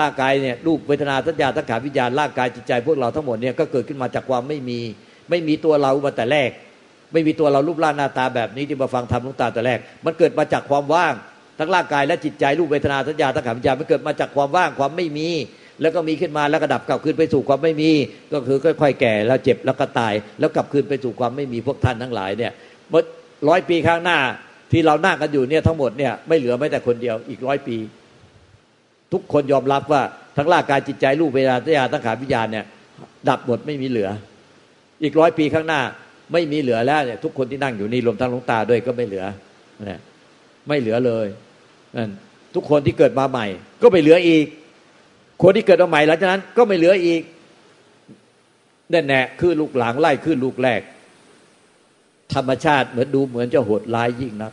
ร่างกายเนี่ยรูปเวทนาสัญญาสังขารวิญญาณร่างกายจิตใจ พวกเราทั้งหมดเนี่ยก็เกิดขึ้นมาจากความไม่มีไม่มีตัวเรามาแต่แรก ไม่มีตัวเรารูปร่างหน้าตาแบบนี้ที่มาฟังธรรมลุงตาแต่แรก มันเกิดมาจากความว่างทั้งร่างกายและจิตใจรูปเวทนาสัญญาสังขารวิญญาณมันเกิดมาจากความว่างความไม่มี แล้วก็มีขึ้นมาแล้วก็ดับกลับคืนไปสู่ความไม่มี ก็คือค่อย ๆ แก่แล้วเจ็บแล้วก็ตาย แล้วกลับคืนไปสู่ความไม่มีพวกท่านทั้งหลายเนี่ยเมื่อร้อยปีข้างหน้าที่เรานั่งกันอยู่เนี่ยทั้งหมดเนี่ยไม่เหลือแม้แต่คนเดียวอีกร้อยปี ทุกคนยอมรับว่าทั้งร่างกายจิตใจรูปเวทนาสัญญาตั้งขาวิญญาณเนี่ยดับหมดไม่มีเหลือ อีกร้อยปีข้างหน้าไม่มีเหลือแล้วเนี่ยทุกคนที่นั่งอยู่นี่รวมทั้งหลวงตาด้วยก็ไม่เหลือนะไม่เหลือเลยนั่นทุกคนที่เกิดมาใหม่ ก็ไม่เหลืออีก คนที่เกิดมาใหม่หลังจากนั้นก็ไม่เหลืออีกแน่แน่คือลูกหลังไล่ขึ้นลูกแรก ธรรมชาติเหมือนดูเหมือนจะโหดร้ายยิ่งนัก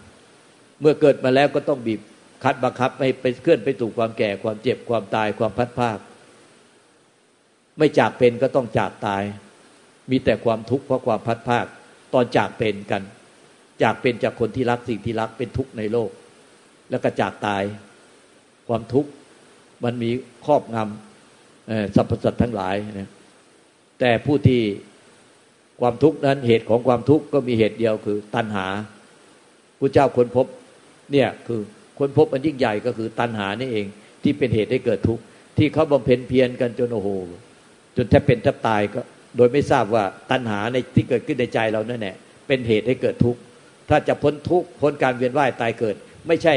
เมื่อเกิดมาแล้วก็ต้องบีบ คัดบังคับไม่ไปเคลื่อนไปสู่ความแก่ความเจ็บความตายความพัดภาค ไม่จากเป็นก็ต้องจากตาย มีแต่ความทุกข์เพราะความพัดภาค ตอนจากเป็นกัน จากเป็นจากคนที่รักสิ่งที่รักเป็นทุกข์ในโลก แล้วก็จากตาย ความทุกข์มันมีครอบงำสรรพสัตว์ทั้งหลายนะแต่ผู้ที่ความทุกข์นั้นเหตุของความทุกข์ก็มีเหตุเดียวคือตัณหาพระเจ้าค้นพบเนี่ยคือ ค้นพบอันยิ่งใหญ่ก็คือตัณหานี่เอง ที่เป็นเหตุให้เกิดทุกข์ที่เขาบำเพ็ญเพียรกันจนโอ้โหจนแทบเป็นแทบตายก็ โดยไม่ทราบว่าตัณหาในที่เกิดขึ้นในใจเรานั่นแหละเป็นเหตุให้เกิดทุกข์ถ้าจะพ้นทุกข์พ้นการเวียนว่ายตายเกิด ไม่ใช่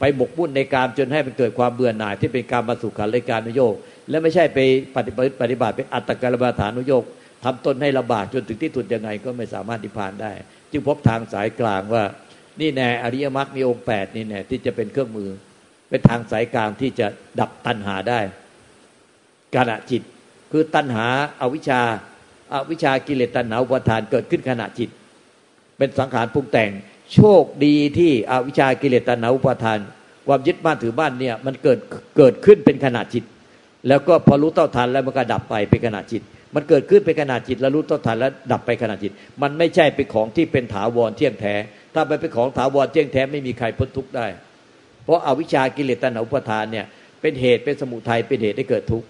ไปบกบุ่นในการจนให้มันเกิดความเบื่อหน่ายที่เป็นการมาสุขันเลยการนุโยกและไม่ใช่ไปปฏิบัติปฏิบัติเป็นอัตตกรรมฐานุโยกทำตนให้ลำบากจนถึงที่สุดยังไงก็ไม่สามารถนิพพานได้ จึงพบทางสายกลางว่า นี่แน่อริยมรรคมีองค์แปดนี่แน่ที่จะเป็นเครื่องมือ เป็นทางสายกลางที่จะดับตัณหาได้ขณะจิต คือตัณหาอาวิชชาอาวิชชากิเลสตัณหาอุปทานเกิดขึ้นขณะจิต เป็นสังขารปรุงแต่ง โชคดีที่อวิชชากิเลสตัณหาอุปทาน ความยึดบ้านถือบ้านเนี่ยมันเกิดเกิดขึ้นเป็นขณะจิต แล้วก็พอรู้เท่าทันแล้วมันก็ดับไปเป็นขณะจิตมันเกิดขึ้นเป็นขณะจิตแล้วรู้เท่าทันแล้วดับไปขณะจิต มันไม่ใช่เป็นของที่เป็นถาวรเที่ยงแท้ ถ้าไปเป็นของถาวรเที่ยงแท้ไม่มีใครพ้นทุกข์ได้ เพราะอาวิชากิเลสตัณหาอุปทานเนี่ยเป็นเหตุเป็นสมุทัยเป็นเหตุให้เกิดทุกข์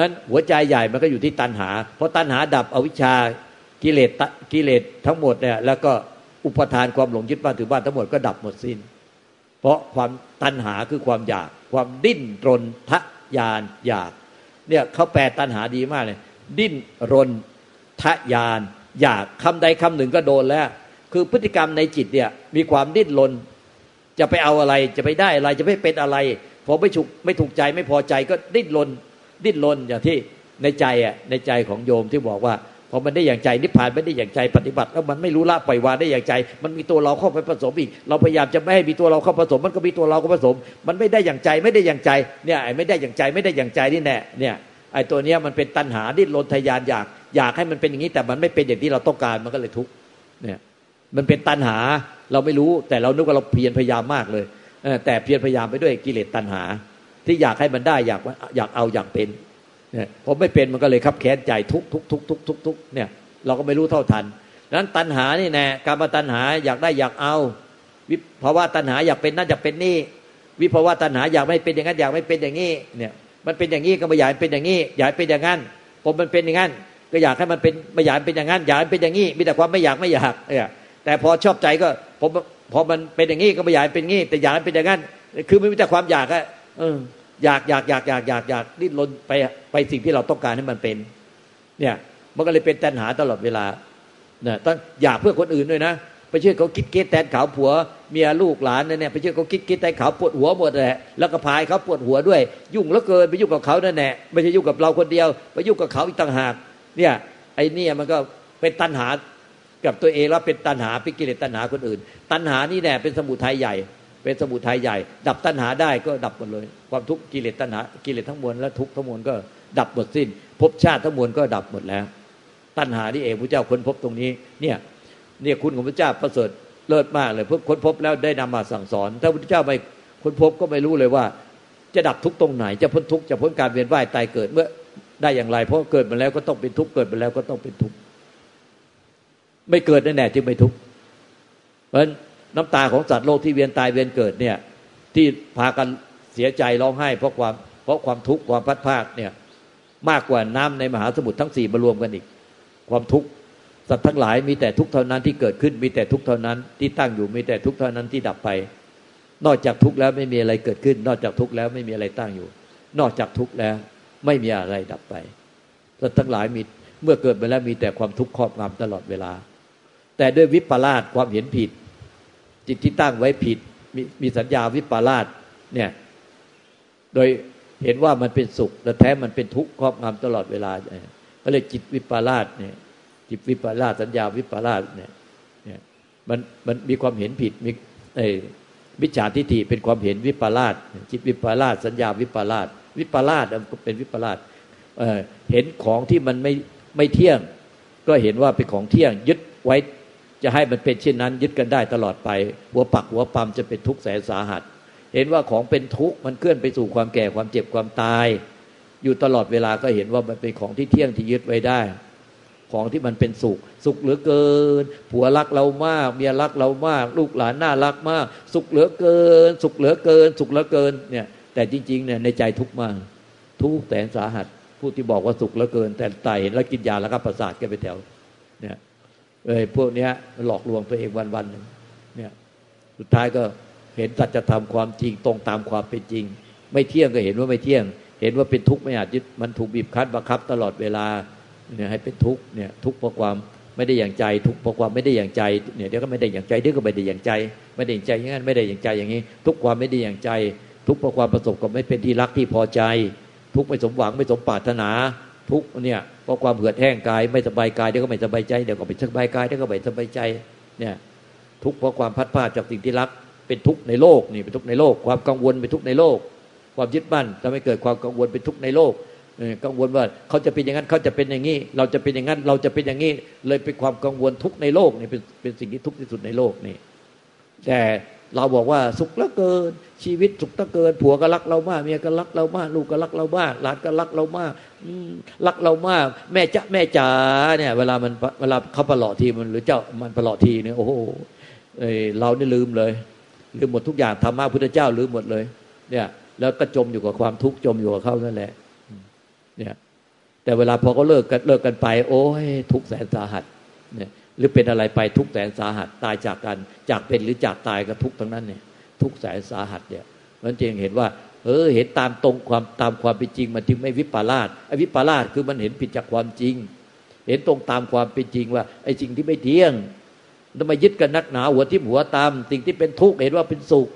นั้นหัวใจใหญ่มันก็อยู่ที่ตัณหา เพราะตัณหาดับอวิชากิเลสกิเลสทั้งหมดเนี่ยแล้วก็อุปทานความหลงยึดบ้านถือบ้านทั้งหมดก็ดับหมดสิ้น เพราะความตัณหาคือความอยาก ความดิ้นรนทะยานอยากเนี่ยเขาแปลตัณหาดีมากเลยดิ้นรนทะยาน อยากคำใดคำหนึ่งก็โดนแล้ว คือพฤติกรรมในจิตเนี่ยมีความดิ้นรนจะไปเอาอะไรจะไปได้อะไรจะไม่เป็นอะไรพอไม่ถูกไม่ถูกใจไม่พอใจก็ดิ้นรนดิ้นรนอย่างที่ในใจอะในใจของโยมที่บอกว่าพอมันได้อย่างใจนิพพานไม่ได้อย่างใจปฏิบัติ แล้วมันไม่รู้ละปล่อยวางได้อย่างใจ มันมีตัวเราเข้าไปผสมอีก เราพยายามจะไม่ให้มีตัวเราเข้าผสม มันก็มีตัวเราก็ผสม มันไม่ได้อย่างใจไม่ได้อย่างใจเนี่ยไอ้ไม่ได้อย่างใจไม่ได้อย่างใจนี่แน่เนี่ยไอ้ตัวเนี้ยมันเป็นตัณหาดิ้นรนทยานอยาก อยากให้มันเป็นอย่างนี้แต่มันไม่เป็นอย่างที่เราต้องการมันก็เลยทุกข์เนี่ย มันเป็นตัณหาเราไม่รู้แต่เรานึกว่าเราเพียรพยายามมากเลยแต่เพียรพยายามไปด้วยกิเลสตัณหา ที่อยากให้มันได้อยากอยากเอาอยากเป็นเนี่ยพอไม่เป็นมันก็เลยขับแค้นใจทุกทุกทุกทุกทุกทุกเนี่ยเราก็ไม่รู้เท่าทันนั้นตัณหานี่แน่การมาตัณหาอยากได้อยากเอาวิภาวะตัณหาอยากเป็นนั่นอยากเป็นนี่ วิภาวะตัณหาอยากไม่เป็นอย่างนั้นอยากไม่เป็นอย่างนี้เนี่ยมันเป็นอย่างนี้ก็ไม่อยากเป็นอย่างนี้อยากเป็นอย่างนั้นผมมันเป็นอย่างนั้นก็อยากให้มันเป็นไม่อยากเป็นอย่างนั้นอยากเป็นอย่างนี้มีแต่ความไม่อยากไม่อยากเนี่ย แต่พอชอบใจก็ผมพอมันเป็นอย่างนี้ก็ไม่อยากเป็นงี้ แต่อยากเป็นอย่างนั้น คือไม่มีแต่ความอยากอะเอออยากอยากอยากอยากอยากอยากดิ้นรนไปไปสิ่งที่เราต้องการให้มันเป็น เนี่ยมันก็เลยเป็นตัณหาตลอดเวลาเนี่ยต้องอยากเพื่อคนอื่นด้วยนะไปเชื่อเขาคิดเกตแทนขาวผัวเมียลูกหลานเนี่ยไปเชื่อเขาคิดเกตแทนขาวปวดหัวหมดเลยแล้วก็พายเขาปวดหัวด้วย ยุ่งเหลือเกินไปยุ่งกับเขานั่นแหละไม่ใช่ยุ่งกับเราคนเดียว ไปยุ่งกับเขาอีกต่างหาก เนี่ยไอ้นี่มันก็เป็นตัณหา กับตัวเองแล้วเป็นตัณหาเป็นกิเลสตัณหาคนอื่น ตัณหานี่แน่เป็นสมุทัยใหญ่ เป็นสมุทัยใหญ่ ดับตัณหาได้ก็ดับหมดเลย ความทุกข์กิเลสตัณหากิเลสทั้งมวลและทุกข์ทั้งมวลก็ดับหมดสิ้นภพชาติทั้งมวลก็ดับหมดแล้ว ตัณหานี่เองพระเจ้าค้นพบตรงนี้เนี่ยเนี่ยคุณของพระเจ้าประเสริฐเลิศมากเลยเพื่อค้นพบแล้วได้นำมาสั่งสอน ถ้าพระเจ้าไม่ค้นพบก็ไม่รู้เลยว่า จะดับทุกตรงไหน จะพ้นทุกจะพ้นการเวียนว่ายตายเกิดเมื่อได้อย่างไร เพราะเกิดมาแล้วก็ต้องเป็นทุกเกิดมาแล้วก็ต้องเป็นทุกข์ ไม่เกิดแน่ๆที่ไม่ทุกข์เพราะน้ำตาของสัตว์โลกที่เวียนตายเวียนเกิดเนี่ย ที่พากันเสียใจร้องไห้ เพราะความเพราะความทุกข์ความพัดภาคเนี่ย มากกว่าน้ำในมหาสมุทรทั้งสี่มารวมกันอีก ความทุกข์สัตว์ทั้งหลายมีแต่ทุกข์เท่านั้นที่เกิดขึ้นมีแต่ทุกข์เท่านั้นที่ตั้งอยู่มีแต่ทุกข์เท่านั้นที่ดับไป นอกจากทุกข์แล้วไม่มีอะไรเกิดขึ้น นอกจากทุกข์แล้วไม่มีอะไรตั้งอยู่ นอกจากทุกข์แล้วไม่มีอะไรดับไปสัตว์ทั้งหลายมีเมื่อเกิดไปแล้วมีแต่ความทุกข์ครอบงำตลอดเวลา แต่ด้วยวิปลาสความเห็นผิด จิตที่ตั้งไว้ผิดมมีสัญญาวิปลาสเนี่ย โดยเห็นว่ามันเป็นสุขแต่แท้มันเป็นทุกข์ครอบงำตลอดเวลาก็เลยจิตวิปลาสเนี่ย จิตวิปลาสสัญญาวิปลาสเนี่ยเนี่ยมันมันมีความเห็นผิดมีไอ้วิจารทิฏฐิเป็นความเห็นวิปลาสจิตวิปลาสสัญญาวิปลาสวิปลาสเป็นวิปลาสเห็นของที่มันไม่ไม่เที่ยง ก็เห็นว่าเป็นของเที่ยง ยึดไว้ จะให้มันเป็นเช่นนั้น ยึดกันได้ตลอดไป หัวปักหัวปั๊มจะเป็นทุกข์แสนสาหัส เห็นว่าของเป็นทุกข์มันเคลื่อนไปสู่ความแก่ความเจ็บความตาย อยู่ตลอดเวลาก็เห็นว่ามันเป็นของที่เที่ยงที่ยึดไว้ได้ ของที่มันเป็นสุข สุขเหลือเกิน ผัวรักเรามาก เมียรักเรามาก ลูกหลานน่ารักมาก สุขเหลือเกิน สุขเหลือเกิน สุขเหลือเกินเนี่ยแต่จริงๆเนี่ยในใจทุกข์มาก ทุกข์แสนสาหัส ผู้ที่บอกว่าสุขเหลือเกิน แต่ตายเห็นแล้วกินยาแล้วก็ประสาทแกไปแถวเนี่ย เอ้ยพวกเนี้ยหลอกลวงตัวเองวันวันหนึ่งเนี่ยสุดท้ายก็เห็นสัจธรรมความจริงตรงตามความเป็นจริง ไม่เที่ยงก็เห็นว่าไม่เที่ยง เห็นว่าเป็นทุกข์ไม่อาจยึดมันถูกบีบคั้นบังคับตลอดเวลาเนี่ยให้เป็นทุกข์เนี่ยทุกข์เพราะความไม่ได้อย่างใจ ทุกข์เพราะความไม่ได้อย่างใจเนี่ยเดี๋ยวก็ไม่ได้อย่างใจเดี๋ยวก็ไม่ได้อย่างใจ ไม่ได้อย่างใจอย่างนั้นไม่ได้อย่างใจอย่างนี้ ทุกความไม่ได้อย่างใจ ทุกเพราะความประสบกับไม่เป็นที่รักที่พอใจ ทุกไม่สมหวังไม่สมปรารถนา ทุกเนี่ย เพราะความเหือดแห้งกายไม่สบายกายเดี๋ยวก็ไม่สบายใจเดี๋ยวก็ไม่สบายกายเดี๋ยวก็ไม่สบายใจเนี่ยทุกเพราะความพัดพาจากสิ่งที่รัก เป็นทุกข์ในโลกนี่เป็นทุกข์ในโลก ความกังวลเป็นทุกข์ในโลก ความยึดมั่นทำให้เกิดความกังวลเป็นทุกข์ในโลกกังวลว่าเขาจะเป็นอย่างนั้นเขาจะเป็นอย่างนี้ เราจะเป็นอย่างนั้นเราจะเป็นอย่างนี้เลยเป็นความกังวลทุกข์ในโลกนี่เป็นเป็นสิ่งที่ทุกข์ที่สุดในโลกนี่แต่ เราบอกว่าสุขเหลือเกิน ชีวิตสุขเหลือเกิน ผัวก็รักเรามากเมียก็รักเรามากลูกก็รักเรามากหลานก็รักเรามากรักเรามาก แม่จะแม่จ๋าเนี่ย เวลามันเวลาเขาประหลอดทีมันหรือเจ้ามันประหลอดทีเนี่ยโอ้โหเรานี่ลืมเลยลืมหมดทุกอย่างธรรมะพุทธเจ้าลืมหมดเลย เนี่ย แล้วก็จมอยู่กับความทุกข์จมอยู่กับเขานั่นแหละ เนี่ย แต่เวลาพอเขาเลิกกันเลิกกันไป โอ้ยทุกแสนสาหัส เนี่ย หรือเป็นอะไรไปทุกแสนสาหัสตายจากกันจากเป็นหรือจากตายก็ทุกทั้งนั้นเนี่ย ทุกแสนสาหัสเนี่ยมันจึงเห็นว่าเออเห็นตามตรงความตามความเป็นจริง มันจึงไม่วิปลาสไอ้วิปลาสคือมันเห็นผิดจากความจริง เห็นตรงตามความเป็นจริงว่าไอ้สิ่งที่ไม่เที่ยงทำไมยึดกันนักหนาหัวที่หัวตาม สิ่งที่เป็นทุกข์เห็นว่าเป็นสุข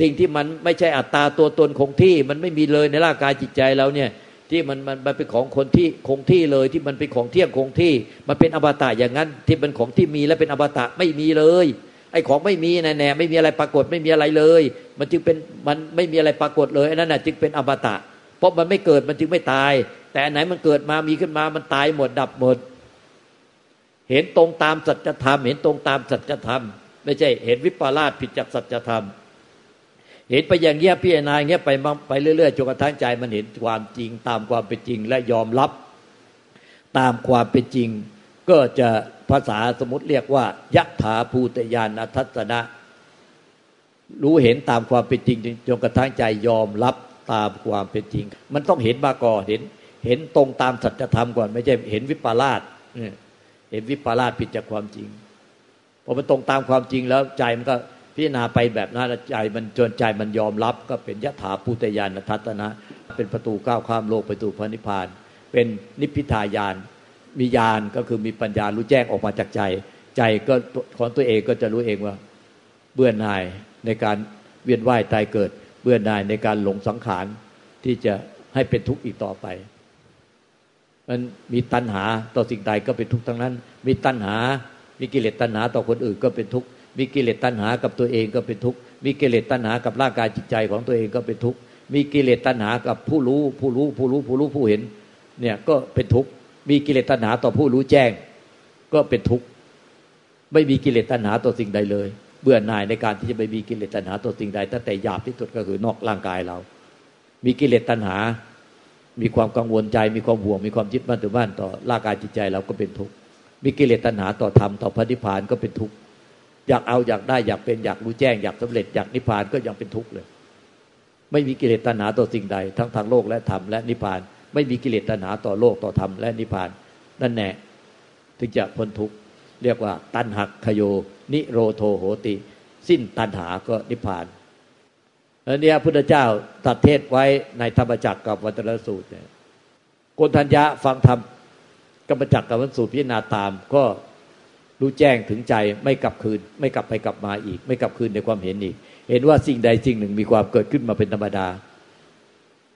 สิ่งที่มันไม่ใช่อัตตาตัวตนคงที่ มันไม่มีเลยในร่างกายจิตใจเราเนี่ย ที่มันมันมันเป็นของคนที่คงที่เลยที่มันเป็นของเที่ยงคงที่ มันเป็นอมตะอย่างนั้น ที่เป็นของที่มีและเป็นอมตะไม่มีเลยไอ้ของไม่มีแน่แน่ไม่มีอะไรปรากฏไม่มีอะไรเลย มันจึงเป็นมันไม่มีอะไรปรากฏเลยนั่นน่ะจึงเป็นอมตะ เพราะมันไม่เกิดมันจึงไม่ตาย แต่ไหนมันเกิดมามีขึ้นมามันตายหมดดับหมด เห็นตรงตามสัจธรรม เห็นตรงตามสัจธรรม ไม่ใช่เห็นวิปลาสผิดจากสัจธรรม เห็นไปอย่างเงี้ยพี่นายเงี้ยไปไปเรื่อยๆจนกระทั่งใจมันเห็นความจริงตามความเป็นจริงและยอมรับ ตามความเป็นจริง ก็จะภาษาสมมติเรียกว่ายะถาภูตยานทัศนะ รู้เห็นตามความเป็นจริงจนกระทั่งใจยอมรับตามความเป็นจริง มันต้องเห็นมาก่อนเห็น เห็นตรงตามสัจธรรมก่อน ไม่ใช่เห็นวิปลาสเห็นวิปลาสผิดจากความจริงพอมันตรงตามความจริงแล้วใจมันก็ พิจารณาไปแบบนั้นใจมันจนใจมันยอมรับก็เป็นยถาภูตยานทัตนะ เป็นประตูก้าวข้ามโลกประตูพระนิพพาน เป็นนิพพิทายานมีญาณก็คือมีปัญญารู้แจ้งออกมาจากใจ ใจก็ของตัวเองก็จะรู้เองว่า เบื่อหน่ายในการเวียนว่ายตายเกิด เบื่อหน่ายในการหลงสังขารที่จะให้เป็นทุกข์อีกต่อไป มันมีตัณหาต่อสิ่งใดก็เป็นทุกข์ทั้งนั้น มีตัณหา มีกิเลสตัณหาต่อคนอื่นก็เป็นทุกข์ มีกิเลสตัณหากับตัวเองก็เป็นทุกข์มีกิเลสตัณหากับร่างกายจิตใจของตัวเองก็เป็นทุกข์มีกิเลสตัณหากับผู้รู้ผู้รู้ผู้รู้ผู้รู้ผู้เห็นเนี่ยก็เป็นทุกข์มีกิเลสตัณหาต่อผู้รู้แจ้ง ก็เป็นทุกข์ไม่มีกิเลสตัณหาต่อสิ่งใดเลย เบื่อหน่ายในการที่จะไม่มีกิเลสตัณหาต่อสิ่งใดตั้งแต่หยาบที่สุดก็คือนอกร่างกายเรา มีกิเลสตัณหา มีความกังวลใจ มีความห่วง มีความยึดมั่นถือมั่นต่อร่างกายจิตใจเราก็เป็นทุกข์มีกิเลสตัณหาต่อธรรมต่อพระนิพพานก็เป็นทุกข์ อยากเอาอยากได้อยากเป็นอยากรู้แจ้งอยากสำเร็จอยากนิพพานก็ยังเป็นทุกข์เลย ไม่มีกิเลสตัณหาต่อสิ่งใด ทั้งทางโลกและธรรมและนิพพาน ไม่มีกิเลสตัณหาต่อโลกต่อธรรมและนิพพาน นั่นแน่ถึงจะพ้นทุกข์เรียกว่า ตัณหักขโย นิโรโทโหติ สิ้นตัณหาก็นิพพานอันนี้พระพุทธเจ้าตัดเทศไว้ในธรรมจักรกับวัตรสูตรเนี่ยโกนทัญญะฟังธรรมกรรมจักรกับวัตรสูตรพิจารณาตามก็ รู้แจ้งถึงใจไม่กลับคืน ไม่กลับไปกลับมาอีก ไม่กลับคืนในความเห็นอีก เห็นว่าสิ่งใดสิ่งหนึ่งมีความเกิดขึ้นมาเป็นธรรมดา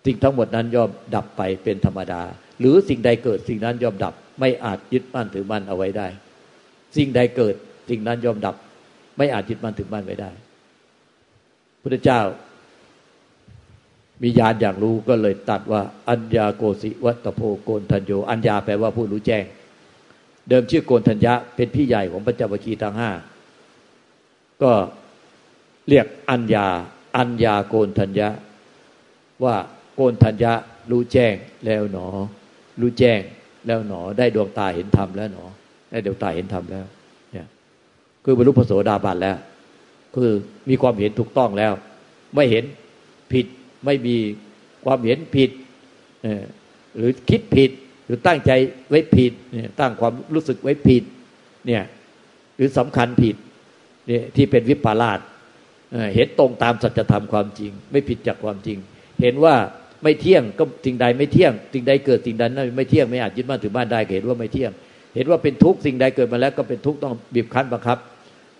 สิ่งทั้งหมดนั้นย่อมดับไปเป็นธรรมดา หรือสิ่งใดเกิดสิ่งนั้นย่อมดับ ไม่อาจยึดมั่นถือมั่นเอาไว้ได้ สิ่งใดเกิดสิ่งนั้นย่อมดับ ไม่อาจยึดมั่นถือมั่นไว้ได้พุทธเจ้ามีญาณอย่างรู้ก็เลยตัดว่า อัญญาโกสิวัตโพโกนทัญโย อัญญาแปลว่าผู้รู้แจ้ง เดิมชื่อโกนธัญญะเป็นพี่ใหญ่ของพระเจ้าวิคีทั้งห้าก็เรียกอัญญาอัญญาโกนธัญญะ ว่าโกนธัญญะรู้แจ้งแล้วหนอ รู้แจ้งแล้วหนอ ได้ดวงตาเห็นธรรมแล้วหนอ ได้ดวงตาเห็นธรรมแล้วเนี่ยคือบรรลุพระโสดาบันแล้ว คือมีความเห็นถูกต้องแล้ว ไม่เห็นผิดไม่มีความเห็นผิดหรือคิดผิด หรือตั้งใจไว้ผิดเนี่ยตั้งความรู้สึกไว้ผิดเนี่ยหรือสำคัญผิดเนี่ยที่เป็นวิปลาสเห็นตรงตามสัจธรรมความจริง ไม่ผิดจากความจริง เห็นว่าไม่เที่ยงก็สิ่งใดไม่เที่ยง สิ่งใดเกิดสิ่งนั้นไม่เที่ยงไม่อาจยึดมั่นถือมั่นได้เห็นว่าไม่เที่ยง เห็นว่าเป็นทุกข์สิ่งใดเกิดมาแล้วก็เป็นทุกข์ต้องบีบคั้นบังคับ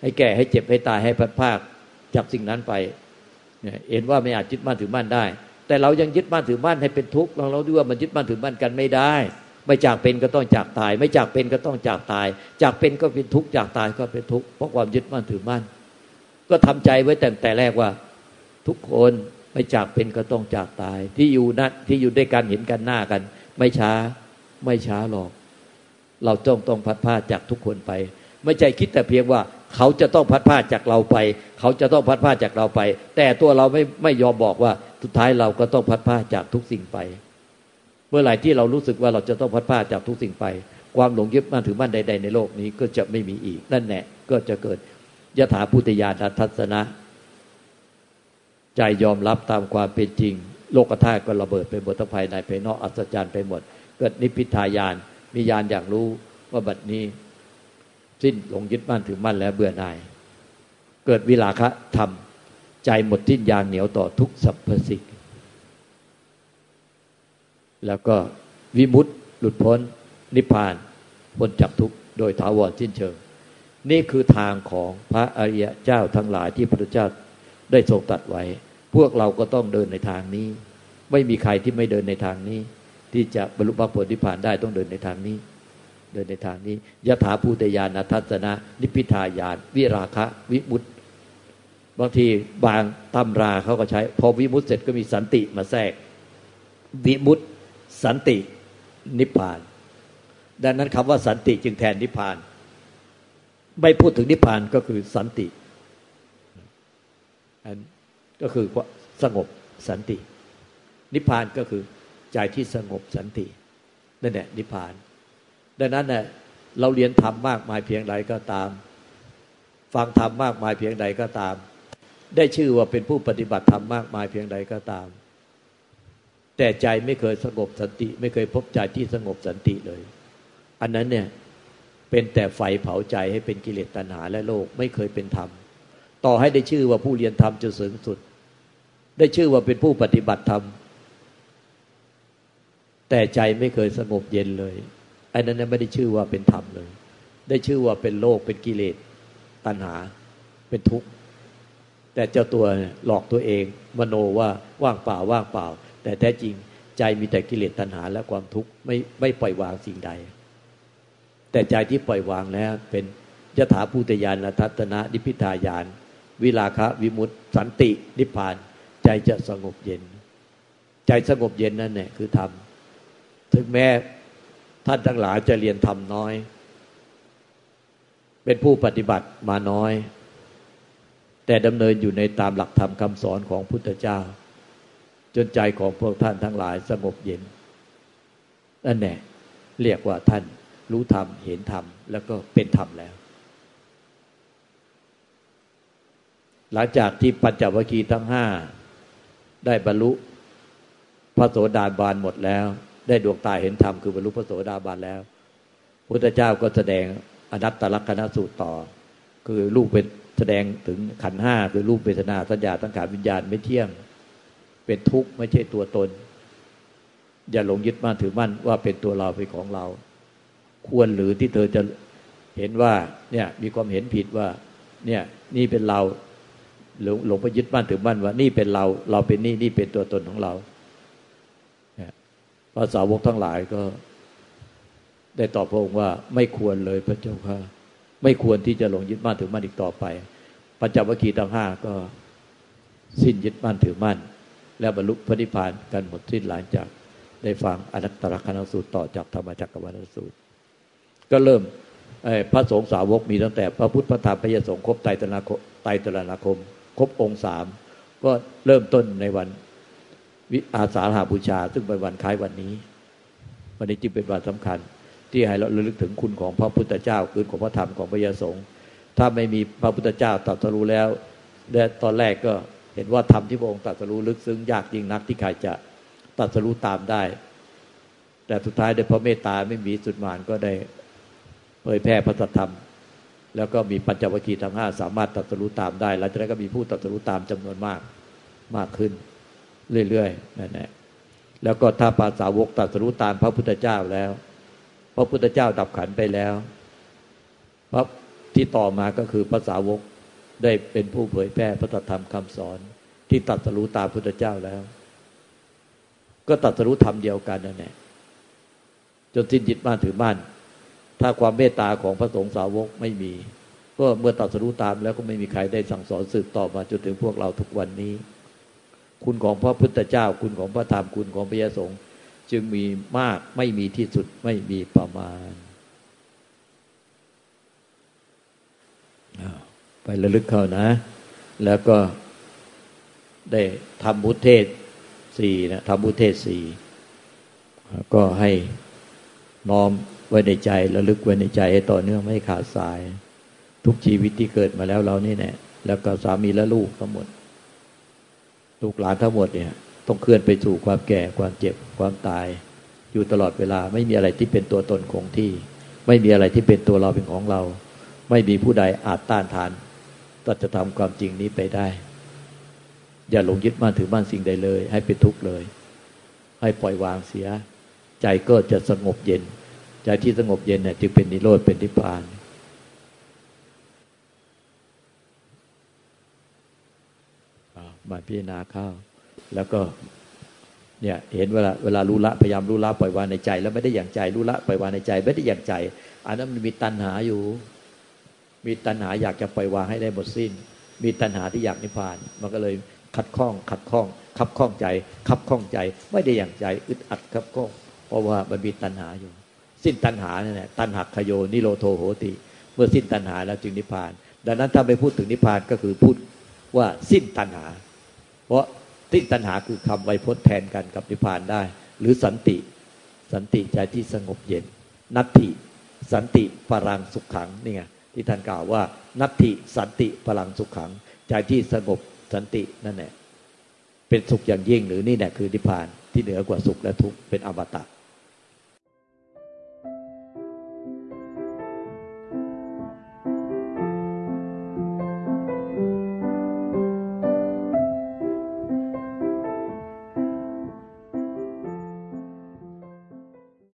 ให้แก่ให้เจ็บให้ตายให้พัดภาคจับสิ่งนั้นไปเห็นว่าไม่อาจยึดมั่นถือมั่นได้ แต่เรายังยึดมั่นถือมั่นให้เป็นทุกข์เราดูว่ามันยึดมั่นถือมั่นกันไม่ได้ ไม่จากเป็นก็ต้องจากตาย ไม่จากเป็นก็ต้องจากตาย จากเป็นก็เป็นทุกข์จากตายก็เป็นทุกข์เพราะความยึดมั่นถือมั่นก็ทำใจไว้แต่แต่แรกว่า ทุกคนไม่จากเป็นก็ต้องจากตาย ที่อยู่นันที่อยู่ด้วยกันเห็นกันหน้ากัน ไม่ช้าไม่ช้าหรอก เราต้องต้องพัดพาจากทุกคนไป ไม่ใจคิดแต่เพียงว่า เขาจะต้องพัดพาจากเราไป เขาจะต้องพัดพาจากเราไป แต่ตัวเราไม่ไม่ยอมบอกว่าสุดท้ายเราก็ต้องพัดพาจากทุกสิ่งไป เมื่อไหร่ที่เรารู้สึกว่าเราจะต้องพัดพาจากทุกสิ่งไป ความหลงยึดมั่นถือมั่นใด ๆ ในโลกนี้ก็จะไม่มีอีก นั่นแหละก็จะเกิดยถาพุทธญาณทัศนะ ใจยอมรับตามความเป็นจริง โลกธาตุก็ระเบิดไปหมดทั้งภายในภายนอกอัศจรรย์ไปหมด เกิดนิพพิทายานมีญาณอย่างรู้ว่าบัดนี้ สิ้นหลงยึดมั่นถือมั่นแล้วเบื่อหน่าย เกิดวิลาคะธรรม ใจหมดทิ้นยางเหนียวต่อทุกสรรพสิ่งแล้วก็วิมุตติหลุดพ้น นิพพานพ้นจากทุกโดยถาวรสิ้นเชิง นี่คือทางของพระอริยเจ้าทั้งหลายที่พระพุทธเจ้าได้ทรงตัดไว้ พวกเราก็ต้องเดินในทางนี้ ไม่มีใครที่ไม่เดินในทางนี้ ที่จะบรรลุมรรคผลนิพพานได้ต้องเดินในทางนี้ เดินในทางนี้ยถาภูตยานทัศนะ นิพิทายาน วิราคะ วิมุตติบางทีบางตำราเขาก็ใช้ พอวิมุตติเสร็จก็มีสันติมาแทรก วิมุตติสันตินิพพาน ดังนั้นคำว่าสันติจึงแทนนิพพาน ไม่พูดถึงนิพพานก็คือสันติอันก็คือสงบสันติ นิพพานก็คือใจที่สงบสันตินั่นแหละนิพพาน ดังนั้นเนี่ยเราเรียนธรรมมากมายเพียงใดก็ตาม ฟังธรรมมากมายเพียงใดก็ตาม ได้ชื่อว่าเป็นผู้ปฏิบัติธรรมมากมายเพียงใดก็ตาม แต่ใจไม่เคยสงบสันติ ไม่เคยพบใจที่สงบสันติเลย อันนั้นเนี่ยเป็นแต่ไฟเผาใจให้เป็นกิเลสตัณหาและโลกไม่เคยเป็นธรรม ต่อให้ได้ชื่อว่าผู้เรียนธรรมจนสูงสุด ได้ชื่อว่าเป็นผู้ปฏิบัติธรรม แต่ใจไม่เคยสงบเย็นเลย อันนั้นไม่ได้ชื่อว่าเป็นธรรมเลย ได้ชื่อว่าเป็นโลกเป็นกิเลสตัณหาเป็นทุกข์ แต่เจ้าตัวหลอกตัวเอง มโนว่าว่างเปล่าว่างเปล่า แต่แท้จริงใจมีแต่กิเลสตัณหาและความทุกข์ไม่ไม่ปล่อยวางสิ่งใด แต่ใจที่ปล่อยวางแล้วเป็นยถาภูตยานทัตนะนิพิทายาน วิลาคะวิมุตติสันตินิพพาน ใจจะสงบเย็น ใจสงบเย็นนั่นแหละคือธรรมถึงแม้ ท่านทั้งหลายจะเรียนธรรมน้อย เป็นผู้ปฏิบัติมาน้อย แต่ดำเนินอยู่ในตามหลักธรรมคำสอนของพุทธเจ้า จนใจของพวกท่านทั้งหลายสงบเย็นนั่นแหละเรียกว่าท่านรู้ธรรมเห็นธรรมแล้วก็เป็นธรรมแล้ว หลังจากที่ปัญจวัคคีย์ทั้งห้าได้บรรลุพระโสดาบาลหมดแล้ว ได้ดวงตาเห็นธรรมคือบรรลุพระโสดาบันแล้วพุทธเจ้าก็แสดงอนัตตลักษณสูตรต่อ คือรูปเป็นแสดงถึงขันห้าคือรูปเวทนาสัญญาตั้งขาวิญญาณไม่เที่ยง เป็นทุกข์ไม่ใช่ตัวตน อย่าหลงยึดมั่นถือมั่นว่าเป็นตัวเราเป็นของเรา ควรหรือที่เธอจะเห็นว่าเนี่ยมีความเห็นผิดว่าเนี่ยนี่เป็นเราหลงหลงไปยึดมั่นถือมั่นว่านี่เป็นเรา เราเป็นนี่นี่เป็นตัวตนของเรา ภาษาวกทั้งหลายก็ได้ตอบพระองค์ว่าไม่ควรเลยพระเจ้าค่ะ ไม่ควรที่จะหลงยึดมั่นถือมั่นอีกต่อไปปัญจวัคคีย์ทั้งห้าก็สิ้นยึดมั่นถือมั่น แล้วบรรลุพระนิพพานกันหมดสิ้นหลังจากได้ฟังอนัตตลกนสูตรต่อจากธรรมจักรวาลสูตร ก็เริ่มพระสงฆ์สาวกมีตั้งแต่ พระพุทธพระธรรมพระยสงฆ์ครบไตรตนาไตรตนาคม ครบองค์สามก็เริ่มต้นในวัน วิอาสาหาบูชา ซึ่งเป็นวันคล้ายวันนี้ วันนี้จึงเป็นวันสำคัญ ที่ให้เราระลึกถึงคุณของพระพุทธเจ้าคือของพระธรรมของพระยาสงฆ์ถ้าไม่มีพระพุทธเจ้าตรัสรู้แล้ว และตอนแรกก็เห็นว่าธรรมที่พระองค์ตรัสรู้ลึกซึ้งยากยิ่งนักที่ใครจะตรัสรู้ตามได้ แต่สุดท้ายด้วยพระเมตตาไม่มีสุดมานก็ได้เผยแพร่พระธรรม แล้วก็มีปัญจวัคคีย์ทั้งห้าสามารถตรัสรู้ตามได้หลังจากนั้นก็มีผู้ตรัสรู้ตามจำนวนมากมากขึ้น เรื่อยๆนั่นแหละแล้วก็ถ้าภาษาวกตัดสู้ตามพระพุทธเจ้าแล้ว พระพุทธเจ้าดับขันไปแล้วพระที่ต่อมาก็คือภาษาวกได้เป็นผู้เผยแพร่พระธรรมคำสอน ที่ตัดสู้ตามพุทธเจ้าแล้ว ก็ตัดสู้ธรรมเดียวกันนั่นแหละจนสิ้นจิตบ้านถือบ้าน ถ้าความเมตตาของพระสงฆ์สาวกไม่มี ก็เมื่อตัดสู้ตามแล้วก็ไม่มีใครได้สั่งสอนสืบต่อมาจนถึงพวกเราทุกวันนี้ คุณของพระพุทธเจ้า คุณของพระธรรมคุณของพระยสงฆ์จึงมีมากไม่มีที่สุดไม่มีประมาณ ไประลึกเข้านะ แล้วก็ได้ทำบุเทศสี่นะทำบุเทศสี่ก็ให้น้อมไว้ในใจระลึกไว้ในใจให้ต่อเนื่องไม่ขาดสาย ทุกชีวิตที่เกิดมาแล้วเรานี่แน่แล้วก็สามีและลูกทั้งหมด ลูกหลานทั้งหมดเนี่ย ต้องเคลื่อนไปสู่ความแก่ความเจ็บความตาย อยู่ตลอดเวลาไม่มีอะไรที่เป็นตัวตนคงที่ ไม่มีอะไรที่เป็นตัวเราเป็นของเรา ไม่มีผู้ใดอาจต้านทานตัดจะทำความจริงนี้ไปได้ อย่าหลงยึดมั่นถือมั่นสิ่งใดเลย ให้เป็นทุกข์เลย ให้ปล่อยวางเสีย ใจก็จะสงบเย็น ใจที่สงบเย็นเนี่ยจึงเป็นนิโรธเป็นนิพพาน มาพิจารณาเข้า แล้วก็เนี่ยเห็นเวลาเวลารู้ละพยายามรู้ละปล่อยวางในใจ แล้วไม่ได้อย่างใจรู้ละปล่อยวางในใจ ไม่ได้อย่างใจ อันนั้นมันมีตัณหาอยู่ มีตัณหาอยากจะปล่อยวางให้ได้หมดสิ้น มีตัณหาที่อยากนิพพาน มันก็เลยขัดข้อง ขัดข้อง ขับข้องใจ ขับข้องใจ ไม่ได้อย่างใจ อึดอัดขับข้อง เพราะว่ามันมีตัณหาอยู่ สิ้นตัณหาเนี่ยตัณหักขโยนิโรโทโหติ เมื่อสิ้นตัณหาแล้วจึงนิพพาน ดังนั้นถ้าไปพูดถึงนิพพานก็คือพูดว่าสิ้นตัณหา เพราะติตัณหาคือคำไวยพจน์แทนกันกับนิพพานได้ หรือสันติ สันติใจที่สงบเย็น นัตถิสันติพลังสุขขังนี่ไงที่ท่านกล่าวว่า นัตถิสันติพลังสุขขัง ใจที่สงบสันตินั่นแหละเป็นสุขอย่างยิ่งหรือนี่แหละคือนิพพานที่เหนือกว่าสุขและทุกข์เป็นอมตะ